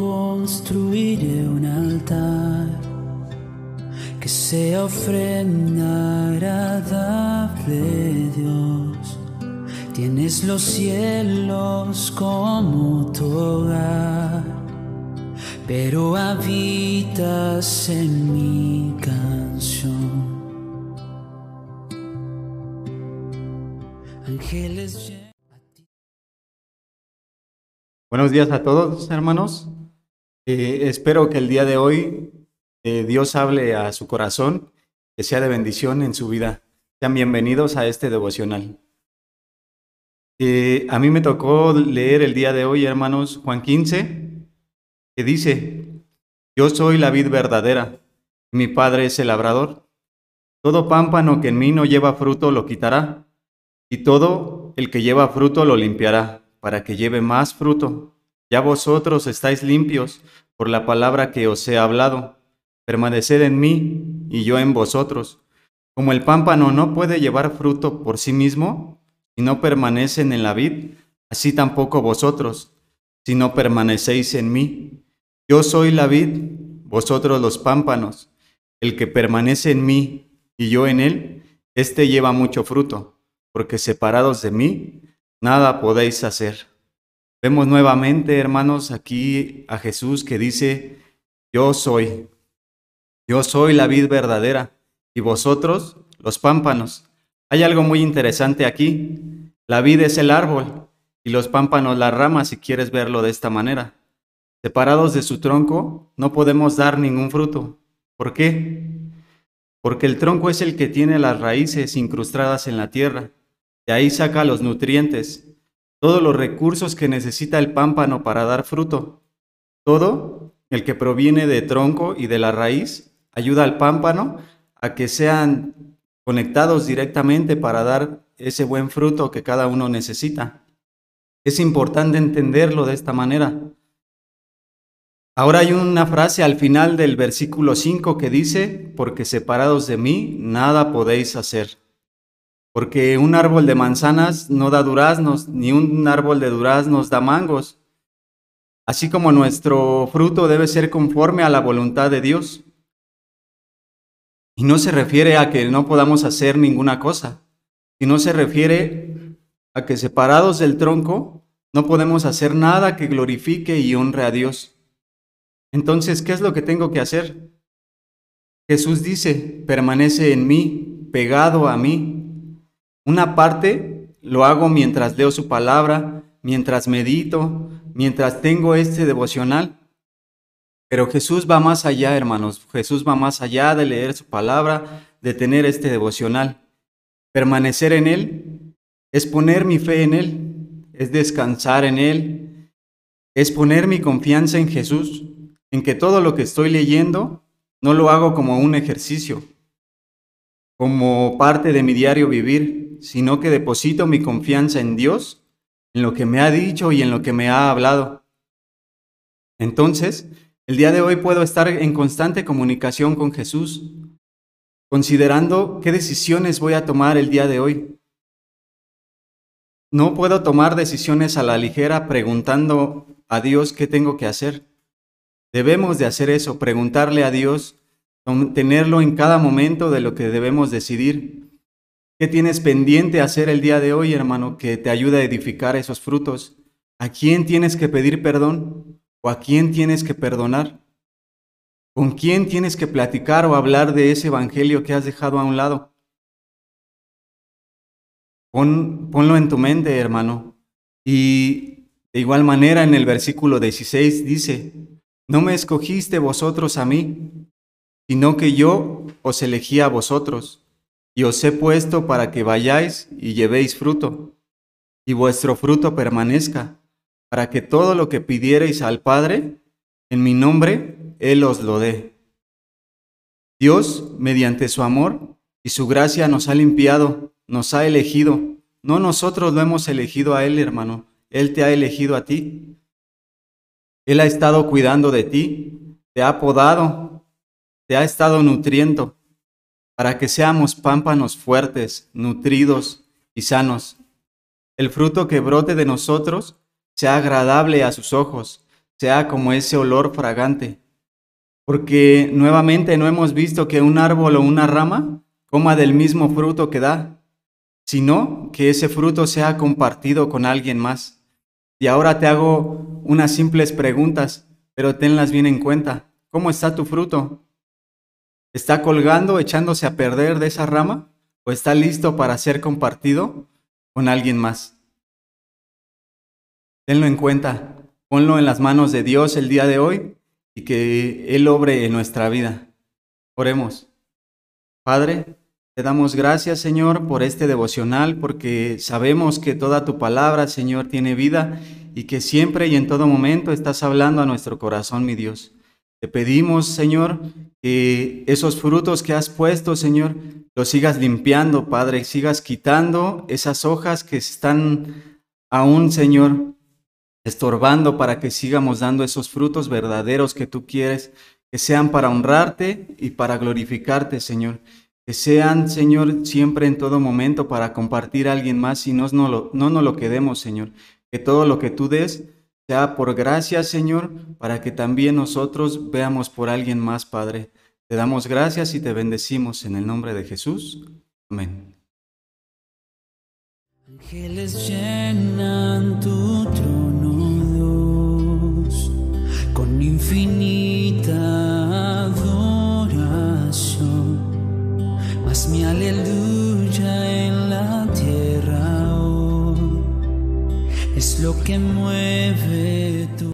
construiré un altar que sea ofrenda agradable, Dios. Tienes los cielos como tu hogar, pero habitas en mi canción. Ángeles Buenos días a todos, hermanos. Eh, espero que el día de hoy eh, Dios hable a su corazón, que sea de bendición en su vida. Sean bienvenidos a este devocional. Eh, a mí me tocó leer el día de hoy, hermanos, Juan 15, que dice, yo soy la vid verdadera, mi padre es el labrador. Todo pámpano que en mí no lleva fruto lo quitará, y todo el que lleva fruto lo limpiará para que lleve más fruto. Ya vosotros estáis limpios por la palabra que os he hablado. Permaneced en mí y yo en vosotros. Como el pámpano no puede llevar fruto por sí mismo si no permanecen en la vid, así tampoco vosotros, si no permanecéis en mí. Yo soy la vid, vosotros los pámpanos. El que permanece en mí y yo en él, éste lleva mucho fruto, porque separados de mí, nada podéis hacer. Vemos nuevamente, hermanos, aquí a Jesús que dice, yo soy, yo soy la vid verdadera y vosotros los pámpanos. Hay algo muy interesante aquí. La vid es el árbol y los pámpanos las ramas, si quieres verlo de esta manera. Separados de su tronco, no podemos dar ningún fruto. ¿Por qué? Porque el tronco es el que tiene las raíces incrustadas en la tierra de ahí saca los nutrientes, todos los recursos que necesita el pámpano para dar fruto. Todo el que proviene de tronco y de la raíz ayuda al pámpano a que sean conectados directamente para dar ese buen fruto que cada uno necesita. Es importante entenderlo de esta manera. Ahora hay una frase al final del versículo 5 que dice, porque separados de mí nada podéis hacer. Porque un árbol de manzanas no da duraznos, ni un árbol de duraznos da mangos. Así como nuestro fruto debe ser conforme a la voluntad de Dios. Y no se refiere a que no podamos hacer ninguna cosa, sino se refiere a que separados del tronco no podemos hacer nada que glorifique y honre a Dios. Entonces, ¿qué es lo que tengo que hacer? Jesús dice, permanece en mí, pegado a mí, una parte lo hago mientras leo su palabra, mientras medito, mientras tengo este devocional. Pero Jesús va más allá, hermanos. Jesús va más allá de leer su palabra, de tener este devocional. Permanecer en Él es poner mi fe en Él, es descansar en Él, es poner mi confianza en Jesús, en que todo lo que estoy leyendo no lo hago como un ejercicio, como parte de mi diario vivir, sino que deposito mi confianza en Dios, en lo que me ha dicho y en lo que me ha hablado. Entonces, el día de hoy puedo estar en constante comunicación con Jesús, considerando qué decisiones voy a tomar el día de hoy. No puedo tomar decisiones a la ligera preguntando a Dios qué tengo que hacer. Debemos de hacer eso, preguntarle a Dios, tenerlo en cada momento de lo que debemos decidir. ¿Qué tienes pendiente hacer el día de hoy, hermano, que te ayude a edificar esos frutos? ¿A quién tienes que pedir perdón? ¿O a quién tienes que perdonar? ¿Con quién tienes que platicar o hablar de ese evangelio que has dejado a un lado? ponlo en tu mente, hermano. Y de igual manera en el versículo 16 dice, no me escogiste vosotros a mí, sino que yo os elegí a vosotros y os he puesto para que vayáis y llevéis fruto, y vuestro fruto permanezca, para que todo lo que pidiereis al Padre, en mi nombre, Él os lo dé. Dios, mediante su amor y su gracia, nos ha limpiado, nos ha elegido. No nosotros lo hemos elegido a Él, hermano, Él te ha elegido a ti. Él ha estado cuidando de ti, te ha podado, te ha estado nutriendo para que seamos pámpanos fuertes, nutridos y sanos. El fruto que brote de nosotros sea agradable a sus ojos, sea como ese olor fragante. Porque nuevamente no hemos visto que un árbol o una rama coma del mismo fruto que da, sino que ese fruto sea compartido con alguien más. Y ahora te hago unas simples preguntas, pero tenlas bien en cuenta. ¿Cómo está tu fruto? ¿Está colgando, echándose a perder de esa rama? ¿O está listo para ser compartido con alguien más? Tenlo en cuenta, ponlo en las manos de Dios el día de hoy y que Él obre en nuestra vida. Oremos. Padre, te damos gracias, Señor, por este devocional, porque sabemos que toda tu palabra, Señor, tiene vida y que siempre y en todo momento estás hablando a nuestro corazón, mi Dios. Te pedimos, Señor, que esos frutos que has puesto, Señor, los sigas limpiando, Padre, sigas quitando esas hojas que están aún, Señor, estorbando para que sigamos dando esos frutos verdaderos que tú quieres, que sean para honrarte y para glorificarte, Señor. Que sean, Señor, siempre en todo momento para compartir a alguien más y no, no, lo, no nos lo quedemos, Señor. Que todo lo que tú des sea por gracia, Señor, para que también nosotros veamos por alguien más, Padre. Te damos gracias y te bendecimos en el nombre de Jesús. Amén. Ángeles llenan tu trono, con infinita